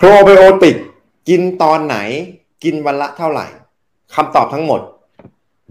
โปรไบโอติกกินตอนไหน กินวันละเท่าไหร่คำตอบทั้งหมด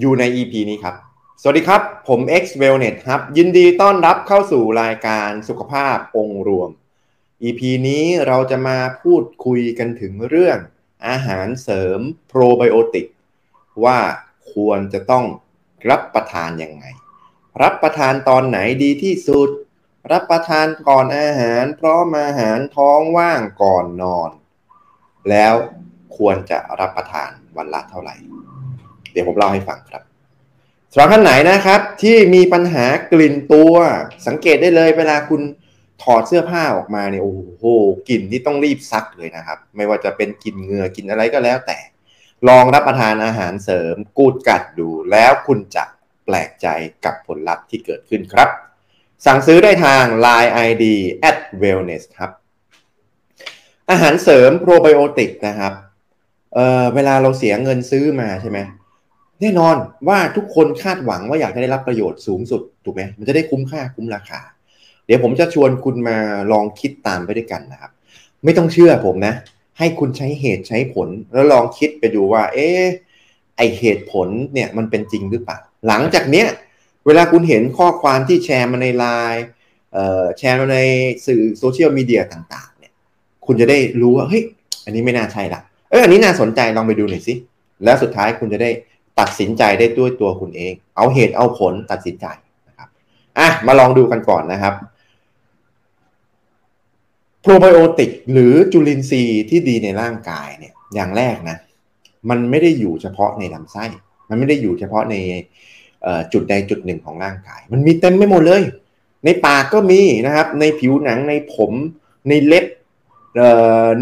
อยู่ใน EP นี้ครับ สวัสดีครับ ผม X Wellness ครับ ยินดีต้อนรับเข้าสู่รายการสุขภาพองค์รวม EP นี้เราจะมาพูดคุยกันถึงเรื่องอาหารเสริมโปรไบโอติกว่าควรจะต้องรับประทานยังไง รับประทานตอนไหนดีที่สุด รับประทานก่อนอาหารพร้อมอาหารท้องว่างก่อนนอน แล้วควรจะรับประทานวันละเท่าไหร่ เดี๋ยวผมเล่าให้ฟังครับสำหรับท่านไหนนะครับ ที่มีปัญหากลิ่นตัว สังเกตได้เลยเวลาคุณถอดเสื้อผ้าออกมาเนี่ยโอ้โหกลิ่นที่ต้องรีบซักเลยนะครับ ไม่ว่าจะเป็นกลิ่นเหงื่อกลิ่นอะไรก็แล้วแต่ ลองรับประทานอาหารเสริม กูดกัดดู แล้วคุณจะแปลกใจกับผลลัพธ์ที่เกิดขึ้นครับ สั่งซื้อได้ทาง Line ID at wellness ครับ อาหารเสริมโปรไบโอติกนะครับเเวลาเราเสียเงินซื้อมาใช่ไหมแน่นอนว่าทุกคนคาดหวังว่าอยากจะได้รับประโยชน์สูงสุดถูกไหมมันจะได้คุ้มค่าคุ้มราคา เดี๋ยวผมจะชวนคุณมาลองคิดตามไปด้วยกันนะครับ ไม่ต้องเชื่อผมนะ ให้คุณใช้เหตุใช้ผล แล้วลองคิดไปดูว่า เอ๊ไอเหตุผลเนี่ยมันเป็นจริงหรือเปล่า หลังจากเนี้ย เวลาคุณเห็นข้อความที่แชร์มาในไลน์แชร์มาในสื่อโซเชียลมีเดียต่างๆ เนี่ย คุณจะได้รู้ว่าเฮ้ยอันนี้ไม่น่าใช่ละเอออันนี้น่าสนใจลองไปดูหน่อยสิแล้วสุดท้ายคุณจะได้ตัดสินใจได้ด้วยตัวคุณเอง เอาเหตุเอาผลตัดสินใจนะครับอะมาลองดูกันก่อนนะครับโปรไบโอติกหรือจุลินทรีย์ที่ดีในร่างกายเนี่ยอย่างแรกนะ มันไม่ได้อยู่เฉพาะในลำไส้ มันไม่ได้อยู่เฉพาะใน จุดใดจุดหนึ่งของร่างกาย มันมีเต็มไม่หมดเลย ในปากก็มีนะครับ ในผิวหนังในผมในเล็บ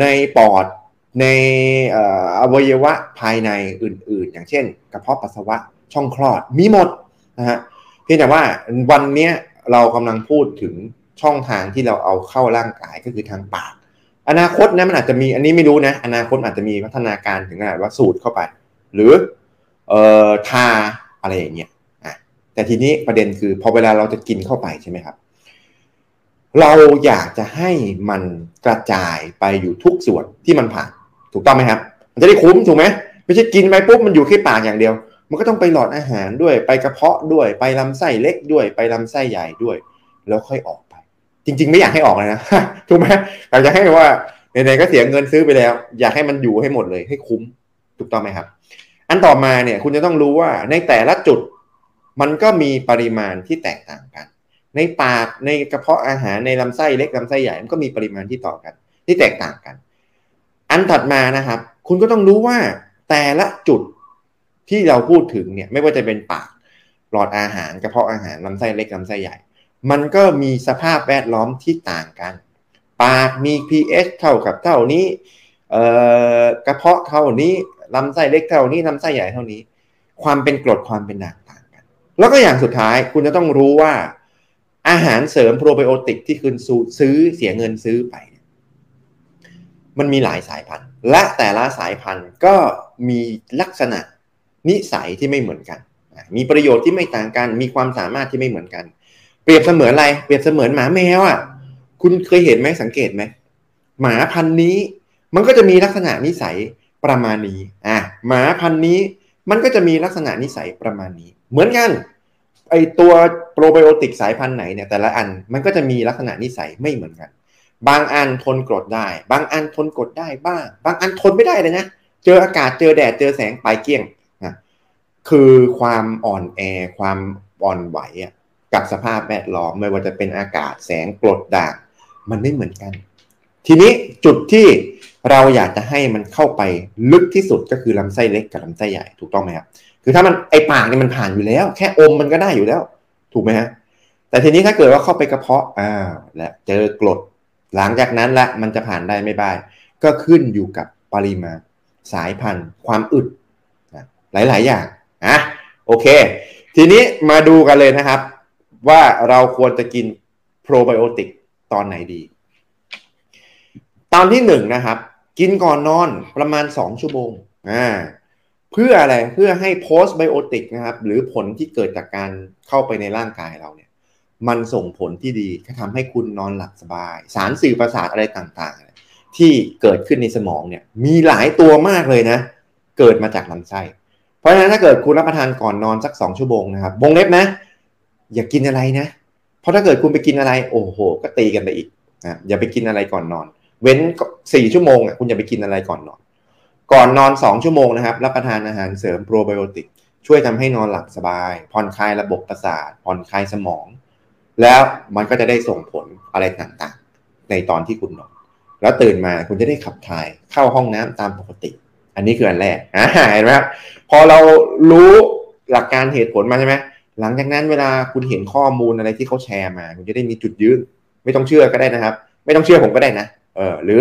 ในปอด ในอวัยวะภายในอื่นๆ อย่างเช่น กระเพาะปัสสาวะช่องคลอดมีหมดนะฮะเพียงแต่ว่าวันนี้เรากำลังพูดถึงช่องทางที่เราเอาเข้าร่างกายก็คือทางปาก อนาคตนะมันอาจจะมีอันนี้ไม่รู้นะ อนาคตอาจจะมีพัฒนาการถึงขนาดว่าสูตรเข้าไป หรือเอ่อทาอะไรอย่างเงี้ย แต่ทีนี้ประเด็นคือพอเวลาเราจะกินเข้าไปใช่ไหมครับ เราอยากจะให้มันกระจายไปอยู่ทุกส่วนที่มันผ่าน ถูกต้องไหมครับ มันจะได้คุ้มถูกไหมไม่ใช่กินไปปุ๊บมันอยู่แค่ปากอย่างเดียว มันก็ต้องไปหลอดอาหารด้วยไปกระเพาะด้วยไปลำไส้เล็กด้วยไปลำไส้ใหญ่ด้วย แล้วค่อยออกไป จริง ๆ ไม่อยากให้ออกเลยนะถูกไหมอยากจะให้ว่าไหนๆก็เสียเงินซื้อไปแล้ว อยากให้มันอยู่ให้หมดเลยให้คุ้มถูกต้องไหมครับ อันต่อมาเนี่ยคุณจะต้องรู้ว่าในแต่ละจุด มันก็มีปริมาณที่แตกต่างกัน ในปากในกระเพาะอาหารในลำไส้เล็กลำไส้ใหญ่มันก็มีปริมาณที่ต่อกัน ที่แตกต่างกัน อันถัดมานะครับ คุณก็ต้องรู้ว่าแต่ละจุดที่เราพูดถึงเนี่ยไม่ว่าจะเป็นปากหลอดอาหารกระเพาะอาหารลำไส้เล็กลำไส้ใหญ่ มันก็มีสภาพแวดล้อมที่ต่างกัน ปากมี pH เท่ากับเท่านี้กระเพาะเท่านี้ลำไส้เล็กเท่านี้ลำไส้ใหญ่เท่านี้ ความเป็นกรดความเป็นด่างต่าง แล้วก็อย่างสุดท้ายคุณจะต้องรู้ว่าอาหารเสริมโปรไบโอติกที่คุณซื้อเสียเงินซื้อไป มันมีหลายสายพันธุ์ และแต่ละสายพันธุ์ก็มีลักษณะนิสัยที่ไม่เหมือนกัน มีประโยชน์ที่ไม่ต่างกัน มีความสามารถที่ไม่เหมือนกัน เปรียบเสมือนอะไร เปรียบเสมือนหมาแมวอะ คุณเคยเห็นไหมสังเกตไหม หมาพันธุ์นี้ มันก็จะมีลักษณะนิสัยประมาณนี้ อะ หมาพันธุ์นี้ มันก็จะมีลักษณะนิสัยประมาณนี้ เหมือนกันไอตัวโปรไบโอติกสายพันธุ์ไหนเนี่ยแต่ละอันมันก็จะมีลักษณะนิสัยไม่เหมือนกัน บางอันทนกรดได้ บางอันทนกรดได้บ้าง บางอันทนไม่ได้เลยนะเจออากาศเจอแดดเจอแสงไปเกี้ยงนะคือความอ่อนแอความอ่อนไหวกับสภาพแวดล้อมไม่ว่าจะเป็นอากาศแสงกรดด่างมันไม่เหมือนกัน ทีนี้จุดที่ เราอยากจะให้มันเข้าไปลึกที่สุดก็คือลำไส้เล็กกับลำไส้ใหญ่ถูกต้องไหมครับคือถ้ามันไอปากนี่มันผ่านอยู่แล้ว แค่อมมันก็ได้อยู่แล้ว ถูกไหมฮะแต่ทีนี้ถ้าเกิดว่าเข้าไปกระเพาะอ่าและเจอกรดหลังจากนั้นละมันจะผ่านได้ไม่ได้ก็ขึ้นอยู่กับปริมาณสายพันธุ์ ความอึดนะหลาย ๆ อย่างอะโอเค ทีนี้มาดูกันเลยนะครับ ว่าเราควรจะกินโปรไบโอติกตอนไหนดี ตอนที่หนึ่งนะครับ กินก่อนนอนประมาณสองชั่วโมงอ่าเพื่ออะไรเพื่อให้โพสไบโอติกนะครับ หรือผลที่เกิดจากการเข้าไปในร่างกายเราเนี่ย มันส่งผลที่ดีทำให้คุณนอนหลับสบาย สารสื่อประสาทอะไรต่างๆ ที่เกิดขึ้นในสมองเนี่ย มีหลายตัวมากเลยนะ เกิดมาจากลำไส้เพราะฉะนั้นถ้าเกิดคุณรับประทานก่อนนอนสักสองชั่วโมงนะครับวงเล็บนะ อย่ากินอะไรนะ เพราะถ้าเกิดคุณไปกินอะไร โอ้โห ก็ตีกันไปอีกนะอย่าไปกินอะไรก่อนนอน เว้นสี่ชั่วโมงอะคุณอย่าไปกินอะไรก่อนนอน ก่อนนอนสองชั่วโมงนะครับ รับประทานอาหารเสริมโปรไบโอติก ช่วยทำให้นอนหลับสบาย ผ่อนคลายระบบประสาท ผ่อนคลายสมอง แล้วมันก็จะได้ส่งผลอะไรต่างๆ ในตอนที่คุณนอน แล้วตื่นมาคุณจะได้ขับถ่ายเข้าห้องน้ำตามปกติ อันนี้คืออันแรกอ่าเห็นไหมครับพอเรารู้หลักการเหตุผลมาใช่ไหมหลังจากนั้นเวลาคุณเห็นข้อมูลอะไรที่เขาแชร์มา คุณจะได้มีจุดยืน ไม่ต้องเชื่อก็ได้นะครับ ไม่ต้องเชื่อผมก็ได้นะ เออหรือ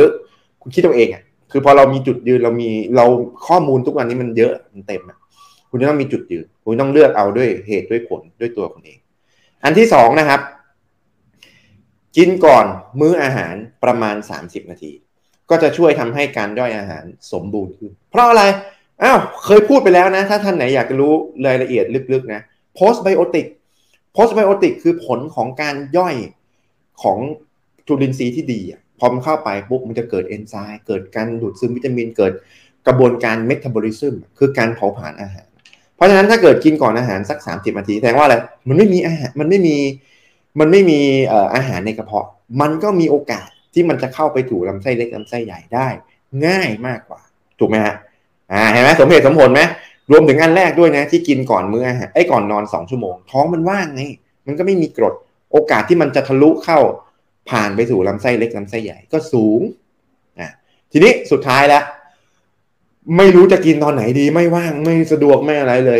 คุณคิดตัวเองอะคือพอเรามีจุดยืนเรามีเราข้อมูลทุกวันนี้มันเยอะมันเต็มอะคุณจะต้องมีจุดยืนคุณต้องเลือกเอาด้วยเหตุด้วยผลด้วยตัวคุณเอง อันที่สองนะครับ กินก่อนมื้ออาหารประมาณ 30 นาที ก็จะช่วยทำให้การย่อยอาหารสมบูรณ์ขึ้น เพราะอะไรอ้าวเคยพูดไปแล้วนะ ถ้าท่านไหนอยากรู้รายละเอียดลึกๆนะ post biotic post biotic คือผลของการย่อยของจุลินทรีย์ที่ดีอะ พอมันเข้าไปปุ๊บมันจะเกิดเอนไซม์เกิดการดูดซึมวิตามินเกิดกระบวนการเมตาบอลิซึมคือการเผาผลาญอาหาร เพราะฉะนั้นถ้าเกิดกินก่อนอาหารสัก 30นาทีแสดงว่าอะไรมันไม่มีอาหารมันไม่มีมันไม่มีอาหารในกระเพาะ มันก็มีโอกาสที่มันจะเข้าไปถูลำไส้เล็กลำไส้ใหญ่ได้ ง่ายมากกว่า ถูกไหมฮะอ่าเห็นไหมสมเหตุสมผลไหมรวมถึงอันแรกด้วยนะที่กินก่อนมื้ออาหารไอ้ก่อนนอนสองชั่วโมง ท้องมันว่างไงมันก็ไม่มีกรด โอกาสที่มันจะทะลุเข้า ผ่านไปสู่ลำไส้เล็กลำไส้ใหญ่ก็สูงอ่าทีนี้สุดท้ายแล้วไม่รู้จะกินตอนไหนดีไม่ว่างไม่สะดวกไม่อะไรเลย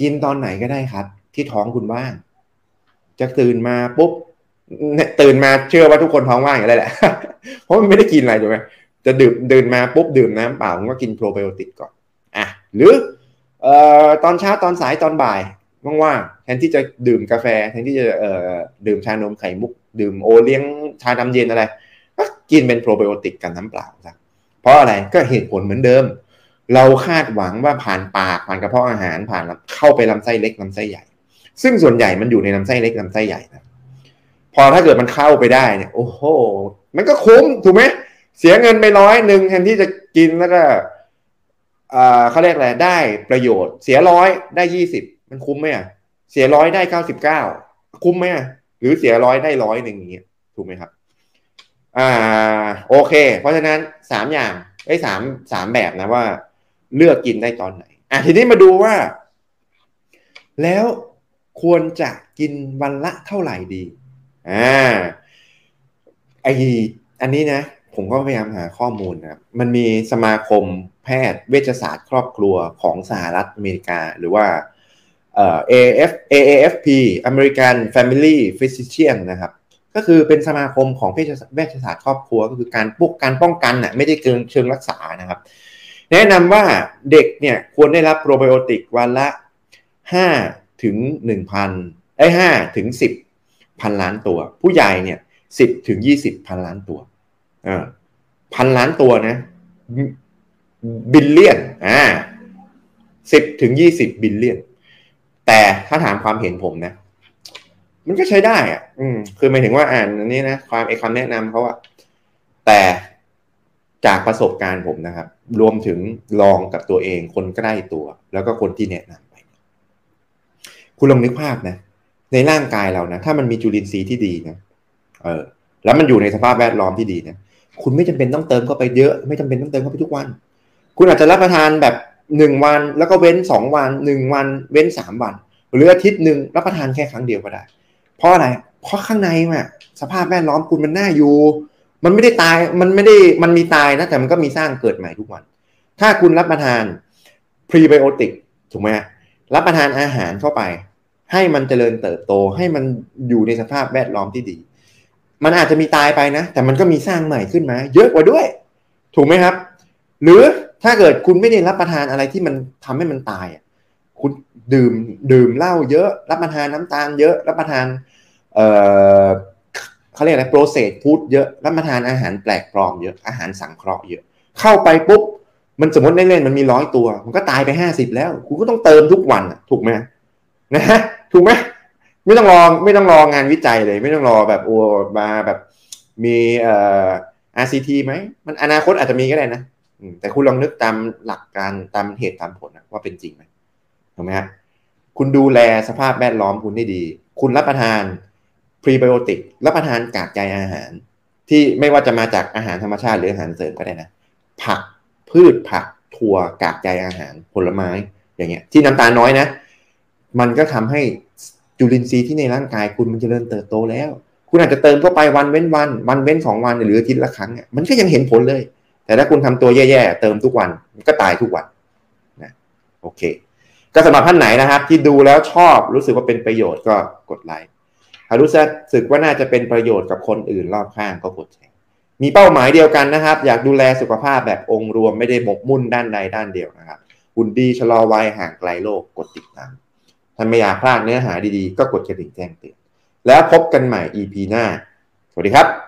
กินตอนไหนก็ได้ครับ ที่ท้องคุณว่าง จะตื่นมาปุ๊บตื่นมาเชื่อว่าทุกคนท้องว่างอย่างไรแหละ เพราะมันไม่ได้กินอะไรถูกไหมจะดื่มดื่มมาปุ๊บดื่มน้ำเปล่าก็กินโปรไบโอติกก่อนอะหรือเอ่อตอนเช้าตอนสายตอนบ่ายว่างๆแทนที่จะดื่มกาแฟ แทนที่จะเอ่อดื่มชานมไข่มุก ดื่มโอเลี้ยงชาดำเย็นอะไรก็กินเป็นโปรไบโอติกกันน้ำเปล่าซะเพราะอะไรก็เหตุผลเหมือนเดิม เราคาดหวังว่าผ่านปากผ่านกระเพาะอาหารผ่านเข้าไปลำไส้เล็กลำไส้ใหญ่ ซึ่งส่วนใหญ่มันอยู่ในลำไส้เล็กลำไส้ใหญ่นะพอถ้าเกิดมันเข้าไปได้เนี่ยโอ้โหมันก็คุ้มถูกไหมเสียเงินไปร้อยหนึ่งแทนที่จะกินแล้วก็เขาเรียกอะไรได้ประโยชน์ เสียร้อยได้ยี่สิบมันคุ้มไหมอะเสียร้อยได้เก้าสิบเก้าคุ้มไหมอะ รือเสียร้อยได้ร้อยหนึ่งอย่างเงี้ยถูกไหมครับ อ่าโอเค เพราะฉะนั้นสามอย่างไอ้สามสามแบบนะว่า เลือกกินได้ตอนไหน อะทีนี้มาดูว่า แล้วควรจะกินวันละเท่าไหร่ดีอ่าไออันนี้นะ ผมก็พยายามหาข้อมูลนะมันมีสมาคมแพทย์เวชศาสตร์ครอบครัวของสหรัฐอเมริกา หรือว่า เอ่อ AF AAFP American Family Physician นะครับ ก็คือเป็นสมาคมของเวชศาสตร์ครอบครัว ก็คือการป้องการป้องกันน่ะไม่ได้เกินเชิงรักษานะครับ แนะนำว่าเด็กเนี่ยควรได้รับโปรไบโอติกวันละห้าถึงหนึ่งพันไอ้ห้าถึงสิบพันล้านตัว ผู้ใหญ่เนี่ยสิบถึงยี่สิบพันล้านตัวอ่าพันล้านตัวนะ billion อ่าสิบถึงยี่สิบ billion แต่ถ้าถามความเห็นผมนะ มันก็ใช้ได้อะ อืม คือหมายถึงว่าอ่านอันนี้นะความไอ้คำแนะนำเขาอะแต่จากประสบการณ์ผมนะครับ รวมถึงลองกับตัวเอง คนใกล้ตัว แล้วก็คนที่แนะนำไป คุณลองนึกภาพนะ ในร่างกายเรานะ ถ้ามันมีจุลินทรีย์ที่ดีนะเออ แล้วมันอยู่ในสภาพแวดล้อมที่ดีนะคุณไม่จำเป็นต้องเติมเข้าไปเยอะ ไม่จำเป็นต้องเติมเข้าไปทุกวัน คุณอาจจะรับประทานแบบ หนึ่งวันแล้วก็เว้นสองวันหนึ่งวันเว้นสามวัน หรืออาทิตย์หนึ่งรับประทานแค่ครั้งเดียวก็ได้ เพราะอะไร เพราะข้างในอะสภาพแวดล้อมคุณมันน่าอยู่ มันไม่ได้ตายมันไม่ได้มันมีตายนะแต่มันก็มีสร้างเกิดใหม่ทุกวัน ถ้าคุณรับประทานพรีไบโอติกถูกไหมรับประทานอาหารเข้าไป ให้มันเจริญเติบโตให้มันอยู่ในสภาพแวดล้อมที่ดี มันอาจจะมีตายไปนะ แต่มันก็มีสร้างใหม่ขึ้นมา เยอะกว่าด้วย ถูกไหมครับ หรือ ถ้าเกิดคุณไม่ได้รับประทานอะไรที่มันทำให้มันตายอะคุณดื่มดื่มเหล้าเยอะ รับประทานน้ำตาลเยอะ รับประทานเอ่อเขาเรียกอะไรโปรเซสฟู้ดเยอะรับประทานอาหารแปลกปลอมเยอะอาหารสังเคราะห์เยอะ เข้าไปปุ๊บมันสมมติเล่นๆมันมีร้อยตัว มันก็ตายไปห้าสิบแล้ว คุณก็ต้องเติมทุกวันถูกไหมนะฮะถูกไหมไม่ต้องรอไม่ต้องรองานวิจัยเลย ไม่ต้องรอแบบโอ้มาแบบมีเอ่อ RCT ไหมมันอนาคตอาจจะมีก็ได้นะ แต่คุณลองนึกตามหลักการตามเหตุตามผลว่าเป็นจริงไหมถูกไหมฮะคุณดูแลสภาพแวดล้อมคุณได้ดี คุณรับประทานพรีไบโอติกรับประทานกากใยอาหาร ที่ไม่ว่าจะมาจากอาหารธรรมชาติหรืออาหารเสริมก็ได้นะ ผักพืชผักถั่วกากใยอาหารผลไม้อย่างเงี้ย ที่น้ำตาลน้อยนะ มันก็ทำให้จุลินทรีย์ที่ในร่างกายคุณมันจเจริญเติบโตแล้ว คุณอาจจะเติมเข้าไปวันเว้นวัน วันเว้นสองวันหรืออาทิตย์ละครั้งมันก็ยังเห็นผลเลย แต่ถ้าคุณทำตัวแย่ๆ เติมทุกวันก็ตายทุกวันนะโอเค ก็สำหรับท่านไหนนะครับ ที่ดูแล้วชอบรู้สึกว่าเป็นประโยชน์ก็กดไลค์ถ้ารู้สึกว่าน่าจะเป็นประโยชน์กับคนอื่นรอบข้างก็กดแชร์มีเป้าหมายเดียวกันนะครับ อยากดูแลสุขภาพแบบองค์รวมไม่ได้หมกมุ่นด้านใดด้านเดียวนะครับหุ่นดีชะลอวัยห่างไกลโรคกดติดตามท่านไม่อยากพลาดเนื้อหาดีๆ ก็กดกระดิ่งแจ้งเตือนแล้วพบกันใหม่ EP หน้า สวัสดีครับ